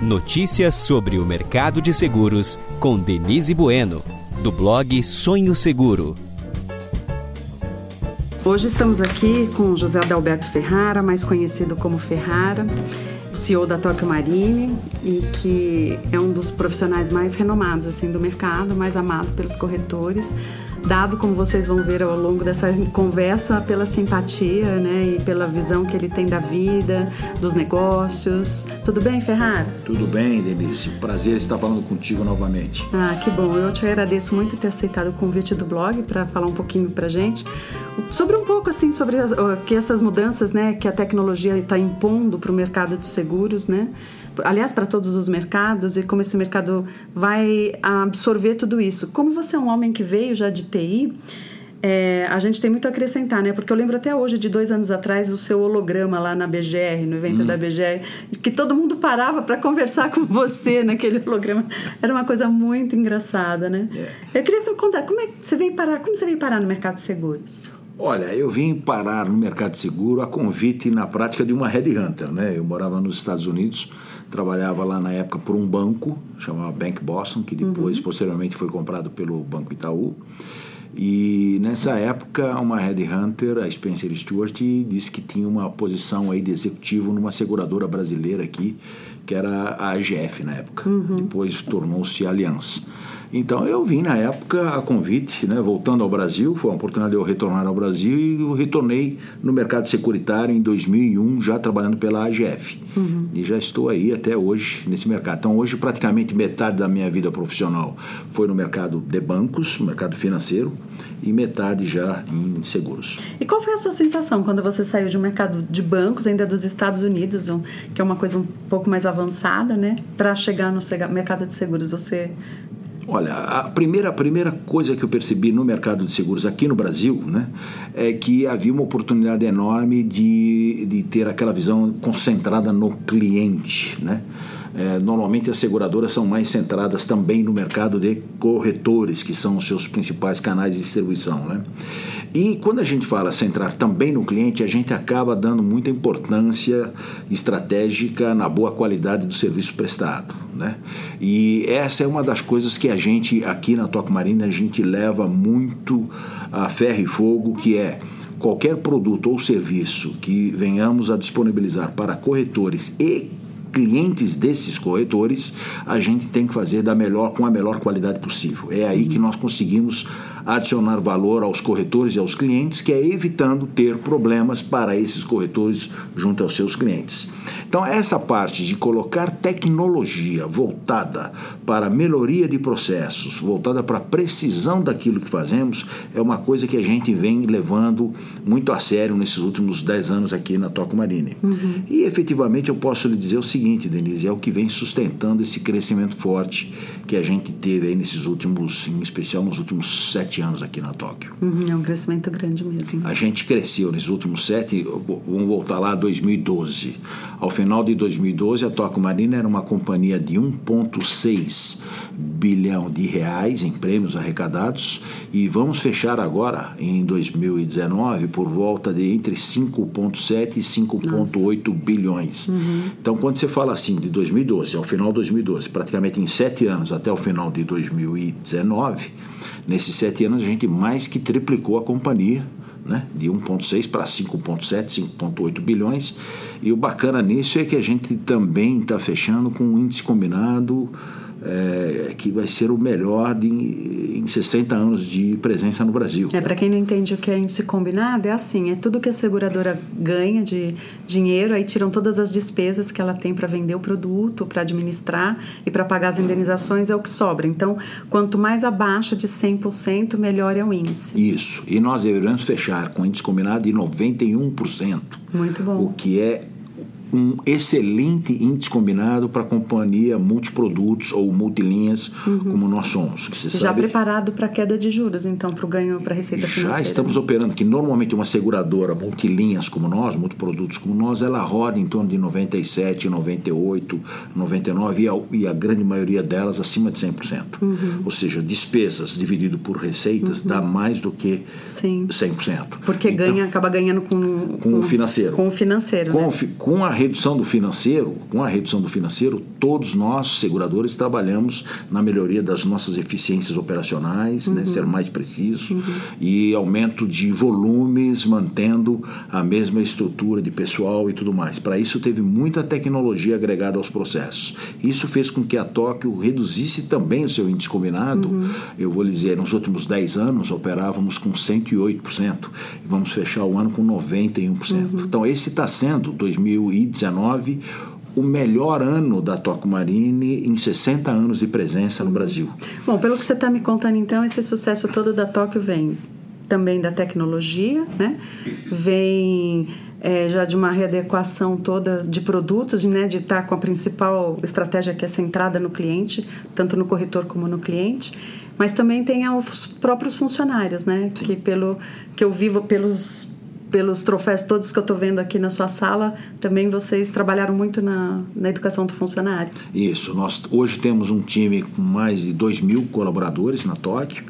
Notícias sobre o mercado de seguros com Denise Bueno, do blog Sonho Seguro. Hoje estamos aqui com José Adalberto Ferrara, mais conhecido como Ferrara, o CEO da Tokyo Marine e que é um dos profissionais mais renomados assim do mercado, mais amado pelos corretores dado como vocês vão ver ao longo dessa conversa pela simpatia, né, e pela visão que ele tem da vida, dos negócios. Tudo bem, Ferrara? Tudo bem, Denise. Prazer estar falando contigo novamente. Ah, que bom. Eu te agradeço muito ter aceitado o convite do blog para falar um pouquinho pra gente sobre um pouco assim sobre as, que essas mudanças, né, que a tecnologia está impondo para o mercado de seguros, né? Aliás, para todos os mercados e como esse mercado vai absorver tudo isso. Como você é um homem que veio já de TI, é, a gente tem muito a acrescentar, né? Porque eu lembro até hoje, de dois anos atrás, o seu holograma lá na BGR, no evento hum. da BGR, que todo mundo parava para conversar com você naquele holograma. Era uma coisa muito engraçada, né? É. Eu queria que você contar, como é que você veio parar, como você veio parar no mercado de seguros? Olha, eu vim parar no mercado de seguro a convite na prática de uma headhunter, né? Eu morava nos Estados Unidos trabalhava lá na época por um banco, chamava Bank Boston, que depois, uhum. posteriormente, foi comprado pelo Banco Itaú. E nessa época, uma headhunter, a Spencer Stewart, disse que tinha uma posição aí de executivo numa seguradora brasileira aqui, que era a AGF na época. Uhum. Depois tornou-se Aliança. Então eu vim na época a convite, né, voltando ao Brasil, foi uma oportunidade de eu retornar ao Brasil e eu retornei no mercado securitário em 2001, já trabalhando pela AGF. Uhum. E já estou aí até hoje nesse mercado. Então hoje praticamente metade da minha vida profissional foi no mercado de bancos, no mercado financeiro, e metade já em seguros. E qual foi a sua sensação quando você saiu de um mercado de bancos, ainda dos Estados Unidos, que é uma coisa um pouco mais avançada, né, para chegar no mercado de seguros? Você Olha, a primeira, a primeira coisa que eu percebi no mercado de seguros aqui no Brasil né, é que havia uma oportunidade enorme de, de ter aquela visão concentrada no cliente. Né? É, normalmente as seguradoras são mais centradas também no mercado de corretores, que são os seus principais canais de distribuição. Né? E quando a gente fala centrar também no cliente, a gente acaba dando muita importância estratégica na boa qualidade do serviço prestado. Né? E essa é uma das coisas que a gente aqui na Toque Marina a gente leva muito a ferro e fogo, que é qualquer produto ou serviço que venhamos a disponibilizar para corretores e clientes desses corretores, a gente tem que fazer da melhor com a melhor qualidade possível. É aí que nós conseguimos adicionar valor aos corretores e aos clientes, que é evitando ter problemas para esses corretores junto aos seus clientes. Então, essa parte de colocar tecnologia voltada para melhoria de processos, voltada para a precisão daquilo que fazemos, é uma coisa que a gente vem levando muito a sério nesses últimos 10 anos aqui na Toco Marine. Uhum. E efetivamente eu posso lhe dizer o seguinte, Denise, é o que vem sustentando esse crescimento forte que a gente teve aí nesses últimos, em especial nos últimos sete anos aqui na Tóquio. Uhum, é um crescimento grande mesmo. A gente cresceu nesses últimos sete, vamos voltar lá a 2012. Ao final de 2012, a Tóquio Marina era uma companhia de 1,6 bilhão de reais em prêmios arrecadados e vamos fechar agora em 2019 por volta de entre 5,7 e 5,8 bilhões. Uhum. Então, quando você fala assim de 2012 ao final de 2012, praticamente em sete anos até o final de 2019 Nesses sete anos, a gente mais que triplicou a companhia, né? de 1,6 para 5,7, 5,8 bilhões. E o bacana nisso é que a gente também está fechando com um índice combinado é, que vai ser o melhor de, em 60 anos de presença no Brasil. É, para quem não entende o que é índice combinado, é assim, é tudo que a seguradora ganha de dinheiro, aí tiram todas as despesas que ela tem para vender o produto, para administrar e para pagar as indenizações, é o que sobra. Então, quanto mais abaixo de 100%, melhor é o índice. Isso, e nós devemos fechar com índice combinado de 91%. Muito bom. O que é um excelente índice combinado para companhia multiprodutos ou multilinhas uhum. como nós somos. Você já sabe? preparado para queda de juros, então, para o ganho, para a receita financeira. Já estamos operando, que normalmente uma seguradora multilinhas como nós, multiprodutos como nós, ela roda em torno de 97, 98, 99 e a, e a grande maioria delas acima de 100%. Uhum. Ou seja, despesas dividido por receitas uhum. dá mais do que Sim. 100%. Porque então, ganha, acaba ganhando com, com, com o financeiro. Com o financeiro, com, né? com a redução do financeiro, com a redução do financeiro, todos nós, seguradores, trabalhamos na melhoria das nossas eficiências operacionais, uhum. né, ser mais preciso, uhum. e aumento de volumes, mantendo a mesma estrutura de pessoal e tudo mais. Para isso, teve muita tecnologia agregada aos processos. Isso fez com que a Tóquio reduzisse também o seu índice combinado. Uhum. Eu vou dizer, nos últimos 10 anos, operávamos com 108%, e vamos fechar o ano com 91%. Uhum. Então, esse está sendo, 2019, o melhor ano da Toco Marine em 60 anos de presença no Brasil. Bom, pelo que você está me contando, então, esse sucesso todo da Tóquio vem também da tecnologia, né? Vem é, já de uma readequação toda de produtos, né? De estar tá com a principal estratégia que é centrada no cliente, tanto no corretor como no cliente. Mas também tem os próprios funcionários, né? Que pelo que eu vivo pelos pelos troféus todos que eu estou vendo aqui na sua sala, também vocês trabalharam muito na, na educação do funcionário. Isso, nós hoje temos um time com mais de 2 mil colaboradores na Tóquio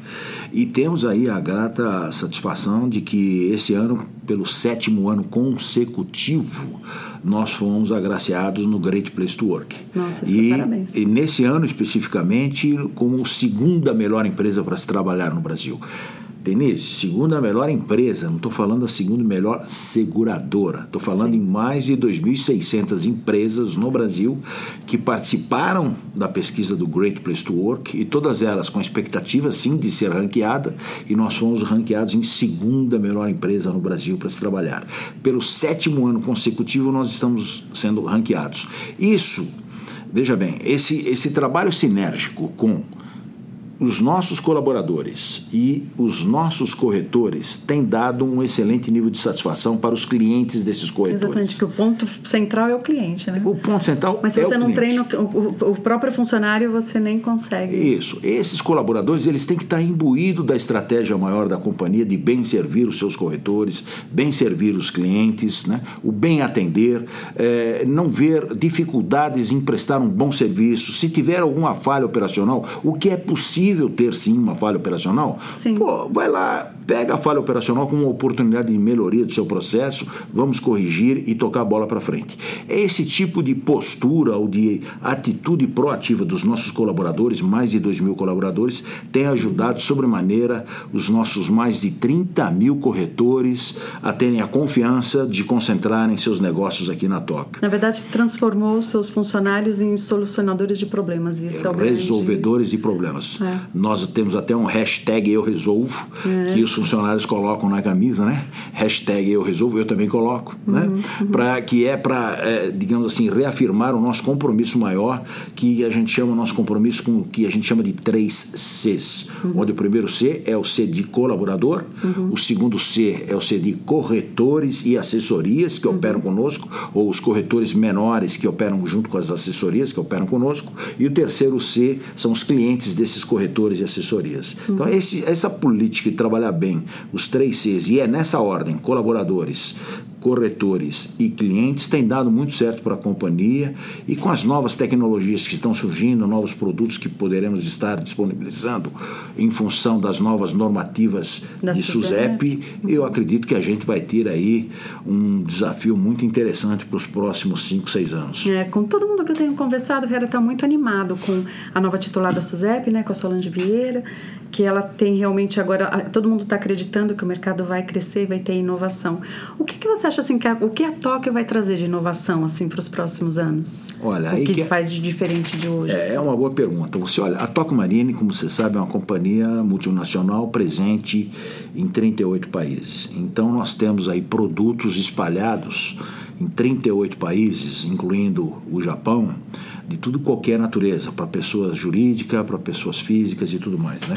e temos aí a grata satisfação de que esse ano, pelo sétimo ano consecutivo, nós fomos agraciados no Great Place to Work. Nossa, e, parabéns. e nesse ano especificamente, como segunda melhor empresa para se trabalhar no Brasil. Denise, segunda melhor empresa, não estou falando a segunda melhor seguradora, estou falando sim. em mais de 2.600 empresas no Brasil que participaram da pesquisa do Great Place to Work e todas elas com expectativa sim de ser ranqueada e nós fomos ranqueados em segunda melhor empresa no Brasil para se trabalhar. Pelo sétimo ano consecutivo nós estamos sendo ranqueados. Isso, veja bem, esse, esse trabalho sinérgico com os nossos colaboradores e os nossos corretores têm dado um excelente nível de satisfação para os clientes desses corretores. Exatamente, que o ponto central é o cliente, né? O ponto central Mas se é você não treina o, o, próprio funcionário, você nem consegue. Isso. Esses colaboradores, eles têm que estar imbuídos da estratégia maior da companhia de bem servir os seus corretores, bem servir os clientes, né? o bem atender, é, não ver dificuldades em prestar um bom serviço. Se tiver alguma falha operacional, o que é possível possível ter sim uma falha operacional, sim. pô, vai lá, pega a falha operacional como uma oportunidade de melhoria do seu processo, vamos corrigir e tocar a bola para frente. É esse tipo de postura ou de atitude proativa dos nossos colaboradores, mais de 2 mil colaboradores, tem ajudado sobremaneira os nossos mais de 30 mil corretores a terem a confiança de concentrarem seus negócios aqui na Tóquio. Na verdade, transformou seus funcionários em solucionadores de problemas. Isso é, Resolvedores grande... de problemas. É. Nós temos até um hashtag Eu Resolvo, é. que os funcionários colocam na camisa, né? Hashtag Eu Resolvo, eu também coloco, né? uhum, né? Uhum. Pra, que é para, é, digamos assim, reafirmar o nosso compromisso maior, que a gente chama o nosso compromisso com o que a gente chama de três Cs. Uhum. Onde o primeiro C é o C de colaborador, uhum. o segundo C é o C de corretores e assessorias que operam uhum. conosco, ou os corretores menores que operam junto com as assessorias que operam conosco, e o terceiro C são os clientes desses corretores corretores e assessorias. Uhum. Então, esse, essa política de trabalhar bem os três Cs, e é nessa ordem: colaboradores, corretores e clientes tem dado muito certo para a companhia. E com as novas tecnologias que estão surgindo, novos produtos que poderemos estar disponibilizando em função das novas normativas da de SUSEP, eu acredito que a gente vai ter aí um desafio muito interessante para os próximos 5, 6 anos. É, com todo mundo que eu tenho conversado, o Vera está muito animado com a nova titular da SUSEP, né, com a Solange Vieira, que ela tem realmente agora, todo mundo está acreditando que o mercado vai crescer e vai ter inovação. O que, que você acha assim que a, o que a Tóquio vai trazer de inovação assim para os próximos anos? Olha, o que, que, faz de diferente de hoje? É, assim? é uma boa pergunta. Você olha, a Tóquio Marine, como você sabe, é uma companhia multinacional presente em 38 países. Então nós temos aí produtos espalhados em 38 países, incluindo o Japão de tudo qualquer natureza, para pessoas jurídicas, para pessoas físicas e tudo mais, né?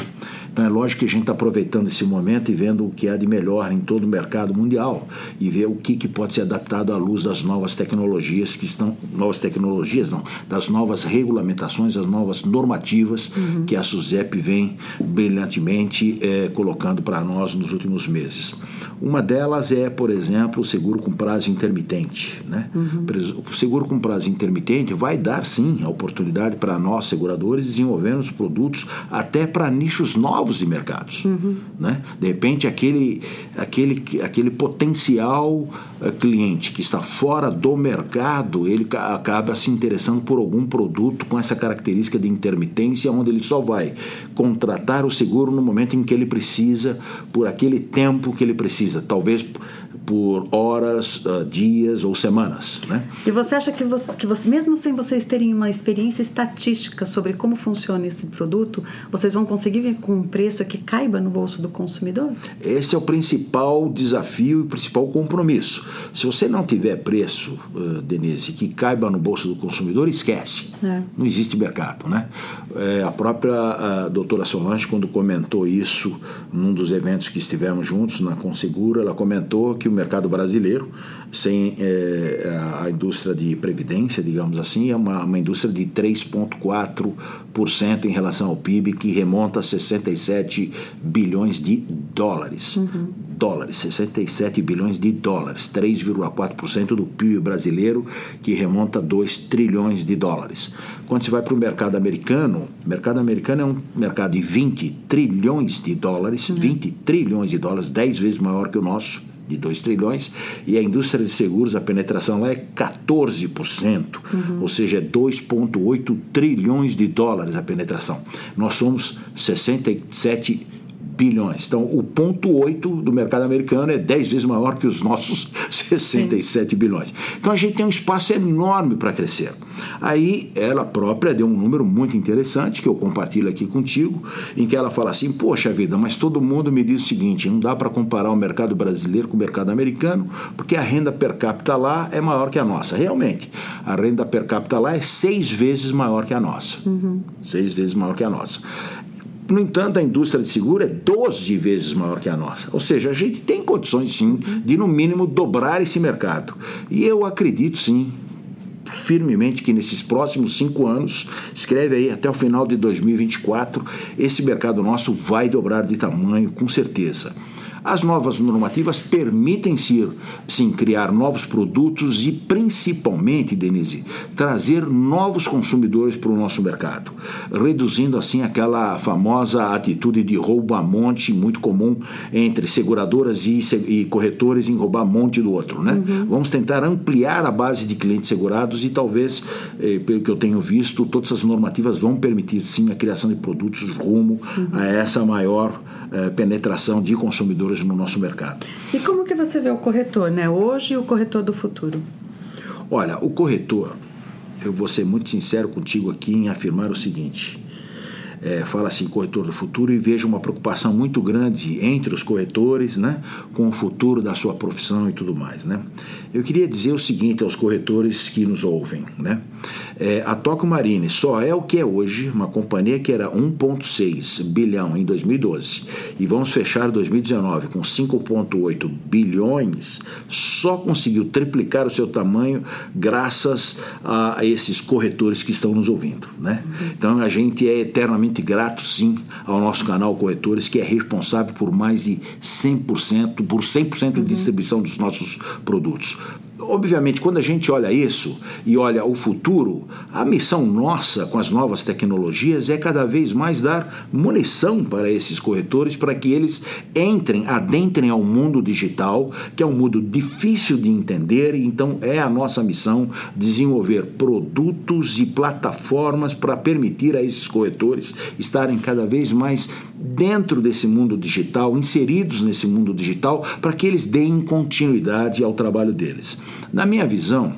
Então é lógico que a gente está aproveitando esse momento e vendo o que há de melhor em todo o mercado mundial e ver o que, que pode ser adaptado à luz das novas tecnologias que estão, novas tecnologias não, das novas regulamentações, das novas normativas uhum. que a SUSEP vem brilhantemente é, colocando para nós nos últimos meses. Uma delas é, por exemplo, o seguro com prazo intermitente, né? Uhum. O seguro com prazo intermitente vai dar sim sim a oportunidade para nós, seguradores, desenvolvermos produtos até para nichos novos de mercados. Uhum. Né? De repente, aquele, aquele, aquele potencial uh, cliente que está fora do mercado, ele acaba se interessando por algum produto com essa característica de intermitência, onde ele só vai contratar o seguro no momento em que ele precisa, por aquele tempo que ele precisa. Talvez por horas, uh, dias ou semanas. Né? E você acha que, você, que você, mesmo sem vocês terem uma experiência estatística sobre como funciona esse produto, vocês vão conseguir vir com um preço que caiba no bolso do consumidor? Esse é o principal desafio e o principal compromisso. Se você não tiver preço, uh, Denise, que caiba no bolso do consumidor, esquece. É. Não existe mercado. Né? É, a própria a doutora Solange, quando comentou isso num dos eventos que estivemos juntos na Consegura, ela comentou que o mercado brasileiro, sem é, a indústria de previdência, digamos assim, é uma, uma indústria de 3,4% em relação ao PIB, que remonta a 67 bilhões de dólares. Uhum. Dólares, 67 bilhões de dólares, 3,4% do PIB brasileiro, que remonta a 2 trilhões de dólares. Quando você vai para o mercado americano, o mercado americano é um mercado de 20 trilhões de dólares, uhum. 20 trilhões de dólares, 10 vezes maior que o nosso de 2 trilhões, e a indústria de seguros, a penetração lá é 14%, uhum. ou seja, é 2,8 trilhões de dólares a penetração. Nós somos 67 bilhões. Então, o ponto 8 do mercado americano é 10 vezes maior que os nossos 67 Sim. bilhões. Então, a gente tem um espaço enorme para crescer. Aí, ela própria deu um número muito interessante, que eu compartilho aqui contigo, em que ela fala assim: Poxa vida, mas todo mundo me diz o seguinte: não dá para comparar o mercado brasileiro com o mercado americano, porque a renda per capita lá é maior que a nossa. Realmente, a renda per capita lá é seis vezes maior que a nossa. Uhum. Seis vezes maior que a nossa. No entanto, a indústria de seguro é 12 vezes maior que a nossa. Ou seja, a gente tem condições, sim, de no mínimo dobrar esse mercado. E eu acredito, sim, firmemente que nesses próximos cinco anos, escreve aí até o final de 2024, esse mercado nosso vai dobrar de tamanho, com certeza. As novas normativas permitem sim, sim criar novos produtos e principalmente, Denise, trazer novos consumidores para o nosso mercado, reduzindo assim aquela famosa atitude de roubo a monte muito comum entre seguradoras e, e corretores em roubar monte do outro, né? Uhum. Vamos tentar ampliar a base de clientes segurados e talvez, eh, pelo que eu tenho visto, todas essas normativas vão permitir sim a criação de produtos rumo uhum. a essa maior eh, penetração de consumidores no nosso mercado. E como que você vê o corretor, né? Hoje e o corretor do futuro? Olha, o corretor, eu vou ser muito sincero contigo aqui em afirmar o seguinte é, fala assim, corretor do futuro, e vejo uma preocupação muito grande entre os corretores, né, com o futuro da sua profissão e tudo mais, né. Eu queria dizer o seguinte aos corretores que nos ouvem, né, é, a Tokyo Marine só é o que é hoje, uma companhia que era 1,6 bilhão em 2012 e vamos fechar 2019 com 5,8 bilhões, só conseguiu triplicar o seu tamanho graças a, esses corretores que estão nos ouvindo, né. Então a gente é eternamente grato, sim, ao nosso canal Corretores, que é responsável por mais de 100%, por 100% de distribuição dos nossos produtos obviamente, quando a gente olha isso e olha o futuro, a missão nossa com as novas tecnologias é cada vez mais dar munição para esses corretores para que eles entrem, adentrem ao mundo digital, que é um mundo difícil de entender, então é a nossa missão desenvolver produtos e plataformas para permitir a esses corretores estarem cada vez mais dentro desse mundo digital, inseridos nesse mundo digital, para que eles deem continuidade ao trabalho deles. Na minha visão,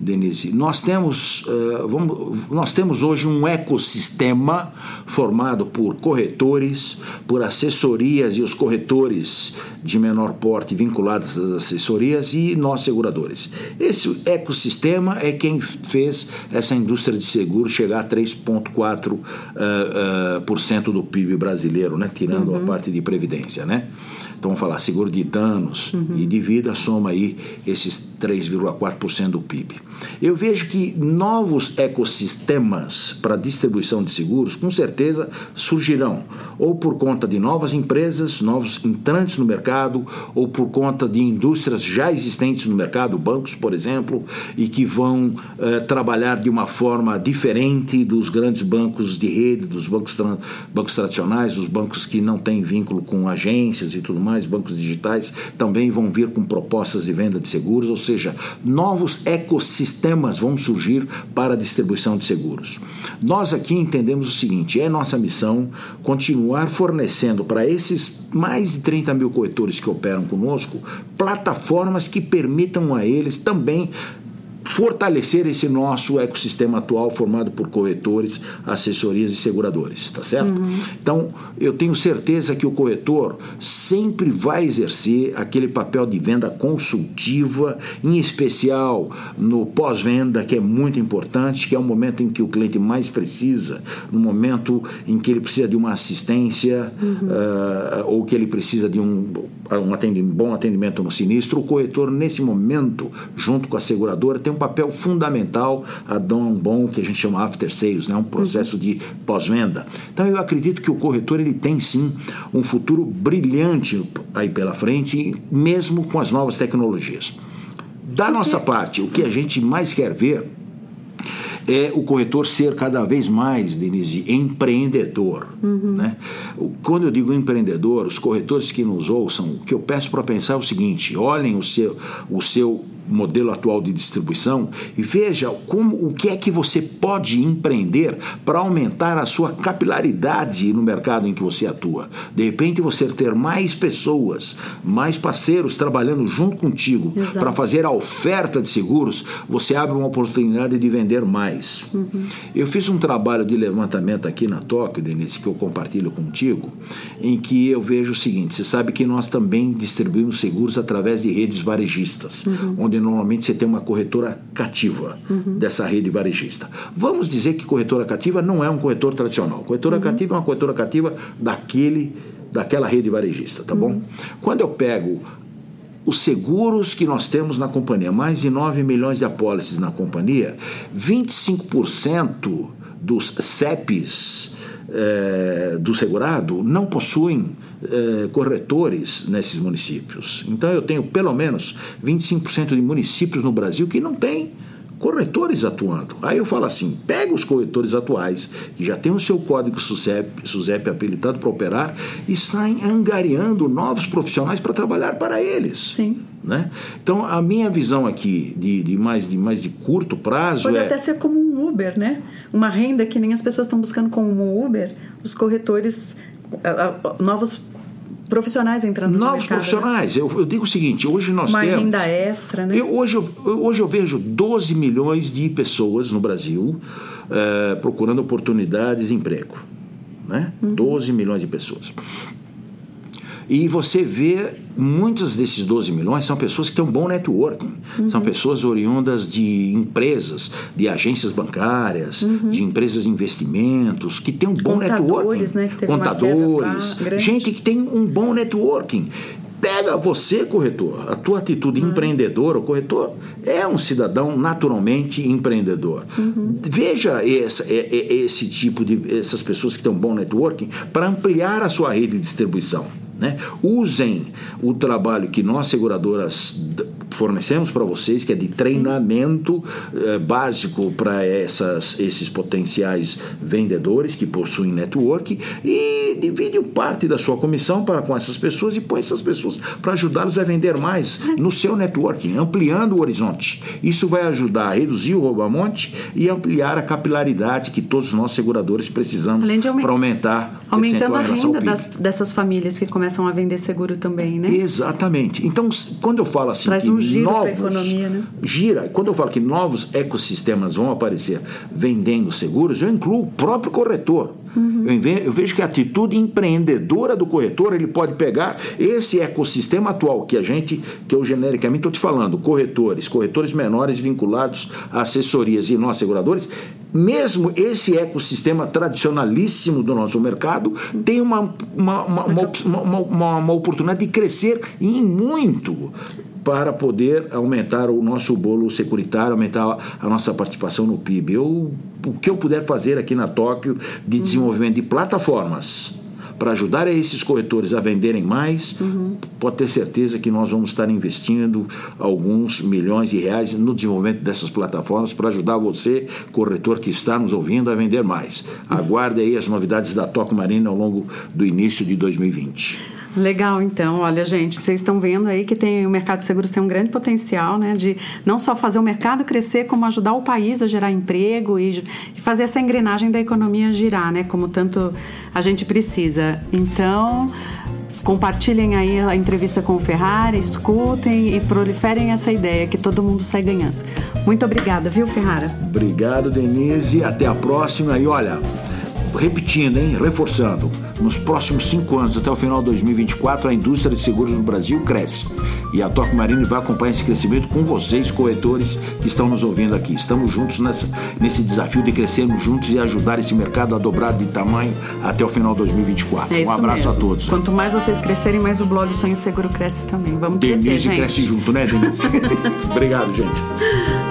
Denise, nós temos, uh, vamos, nós temos hoje um ecossistema formado por corretores, por assessorias e os corretores de menor porte vinculados às assessorias e nós seguradores. Esse ecossistema é quem fez essa indústria de seguro chegar a 3,4% uh, uh, do PIB brasileiro, né? tirando uhum. a parte de previdência. Né? Então vamos falar seguro de danos uhum. e de vida, soma aí esses 3,4% do PIB. Eu vejo que novos ecossistemas para distribuição de seguros, com certeza, surgirão, ou por conta de novas empresas, novos entrantes no mercado, ou por conta de indústrias já existentes no mercado, bancos, por exemplo, e que vão eh, trabalhar de uma forma diferente dos grandes bancos de rede, dos bancos, tra bancos tradicionais, os bancos que não têm vínculo com agências e tudo mais, bancos digitais, também vão vir com propostas de venda de seguros, ou seja, novos ecossistemas vão surgir para a distribuição de seguros. Nós aqui entendemos o seguinte: é nossa missão continuar fornecendo para esses mais de 30 mil corretores que operam conosco plataformas que permitam a eles também fortalecer esse nosso ecossistema atual formado por corretores, assessorias e seguradores, tá certo? Uhum. Então, eu tenho certeza que o corretor sempre vai exercer aquele papel de venda consultiva, em especial no pós-venda, que é muito importante, que é o momento em que o cliente mais precisa, no momento em que ele precisa de uma assistência uhum. uh, ou que ele precisa de um, um atendimento, bom atendimento no sinistro, o corretor, nesse momento, junto com a seguradora, tem um papel fundamental a dar um bom que a gente chama after sales, né? um processo uhum. de pós-venda. Então eu acredito que o corretor ele tem sim um futuro brilhante aí pela frente, mesmo com as novas tecnologias. Da nossa parte, o que a gente mais quer ver é o corretor ser cada vez mais, Denise, empreendedor. Uhum. Né? Quando eu digo empreendedor, os corretores que nos ouçam, o que eu peço para pensar é o seguinte: olhem o seu, o seu modelo atual de distribuição e veja como o que é que você pode empreender para aumentar a sua capilaridade no mercado em que você atua. De repente você ter mais pessoas, mais parceiros trabalhando junto contigo para fazer a oferta de seguros, você abre uma oportunidade de vender mais. Uhum. Eu fiz um trabalho de levantamento aqui na Tóquio, Denise, que eu compartilho contigo, em que eu vejo o seguinte: você sabe que nós também distribuímos seguros através de redes varejistas, uhum. onde onde normalmente você tem uma corretora cativa uhum. dessa rede varejista. Vamos dizer que corretora cativa não é um corretor tradicional. Corretora uhum. cativa é uma corretora cativa daquele, daquela rede varejista, tá bom? Uhum. Quando eu pego os seguros que nós temos na companhia, mais de 9 milhões de apólices na companhia, 25% dos CEPs é, do segurado não possuem é, corretores nesses municípios. Então eu tenho pelo menos 25% de municípios no Brasil que não têm corretores atuando. Aí eu falo assim: pega os corretores atuais, que já tem o seu código SUSEP, SUSEP habilitado para operar, e saem angariando novos profissionais para trabalhar para eles. Sim. Né? Então, a minha visão aqui de, de, mais, de mais de curto prazo Pode é... até ser como um Uber, né? Uma renda que nem as pessoas estão buscando como um Uber, os corretores, novos profissionais entrando Novos no mercado. Novos né? profissionais. Né? Eu, eu, digo o seguinte, hoje nós Uma temos... Uma renda extra, né? Eu, hoje, eu, hoje eu vejo 12 milhões de pessoas no Brasil uh, procurando oportunidades de emprego. Né? Uhum. 12 milhões de pessoas. E você vê muitos desses 12 milhões são pessoas que têm um bom networking, uhum. são pessoas oriundas de empresas, de agências bancárias, uhum. de empresas de investimentos, que têm um bom Contadores, networking. Né, Contadores, gente que tem um bom networking pega você, corretor. A tua atitude uhum. empreendedora, o corretor é um cidadão naturalmente empreendedor. Uhum. Veja esse, esse tipo de essas pessoas que têm um bom networking para ampliar a sua rede de distribuição. Né? Usem o trabalho que nós, seguradoras, fornecemos para vocês, que é de treinamento eh, básico para esses potenciais vendedores que possuem network e divide parte da sua comissão para com essas pessoas e põe essas pessoas para ajudá-los a vender mais no seu networking, ampliando o horizonte. Isso vai ajudar a reduzir o roubamonte e ampliar a capilaridade que todos nós seguradores precisamos para aumentar aumentando a renda das, dessas famílias que começam a vender seguro também, né? Exatamente. Então, quando eu falo assim Traz um giro novos economia, né? gira, quando eu falo que novos ecossistemas vão aparecer vendendo seguros, eu incluo o próprio corretor. Uhum. Eu, vejo que a atitude empreendedora do corretor ele pode pegar esse ecossistema atual que a gente, que eu genericamente estou te falando, corretores, corretores menores vinculados a assessorias e nós seguradores, mesmo esse ecossistema tradicionalíssimo do nosso mercado tem uma, uma, uma, uma, uma oportunidade de crescer em muito para poder aumentar o nosso bolo securitário, aumentar a nossa participação no PIB. Eu, o que eu puder fazer aqui na Tóquio de desenvolvimento de plataformas para ajudar esses corretores a venderem mais, uhum. pode ter certeza que nós vamos estar investindo alguns milhões de reais no desenvolvimento dessas plataformas para ajudar você, corretor que está nos ouvindo, a vender mais. Aguarde aí as novidades da Toco Marina ao longo do início de 2020. Legal, então. Olha, gente, vocês estão vendo aí que tem, o mercado de seguros tem um grande potencial, né? De não só fazer o mercado crescer, como ajudar o país a gerar emprego e, e fazer essa engrenagem da economia girar, né? Como tanto a gente precisa. Então, compartilhem aí a entrevista com o Ferrari, escutem e proliferem essa ideia que todo mundo sai ganhando. Muito obrigada, viu, Ferrara? Obrigado, Denise. Até a próxima. E olha, repetindo, hein, reforçando, nos próximos cinco anos, até o final de 2024, a indústria de seguros no Brasil cresce. E a Toque Marine vai acompanhar esse crescimento com vocês, corretores que estão nos ouvindo aqui. Estamos juntos nessa, nesse desafio de crescermos juntos e ajudar esse mercado a dobrar de tamanho até o final de 2024. É um abraço mesmo. a todos. Quanto mais vocês crescerem, mais o blog Sonho Seguro cresce também. Vamos Denise crescer, gente. cresce junto, né, Denise? Obrigado, gente.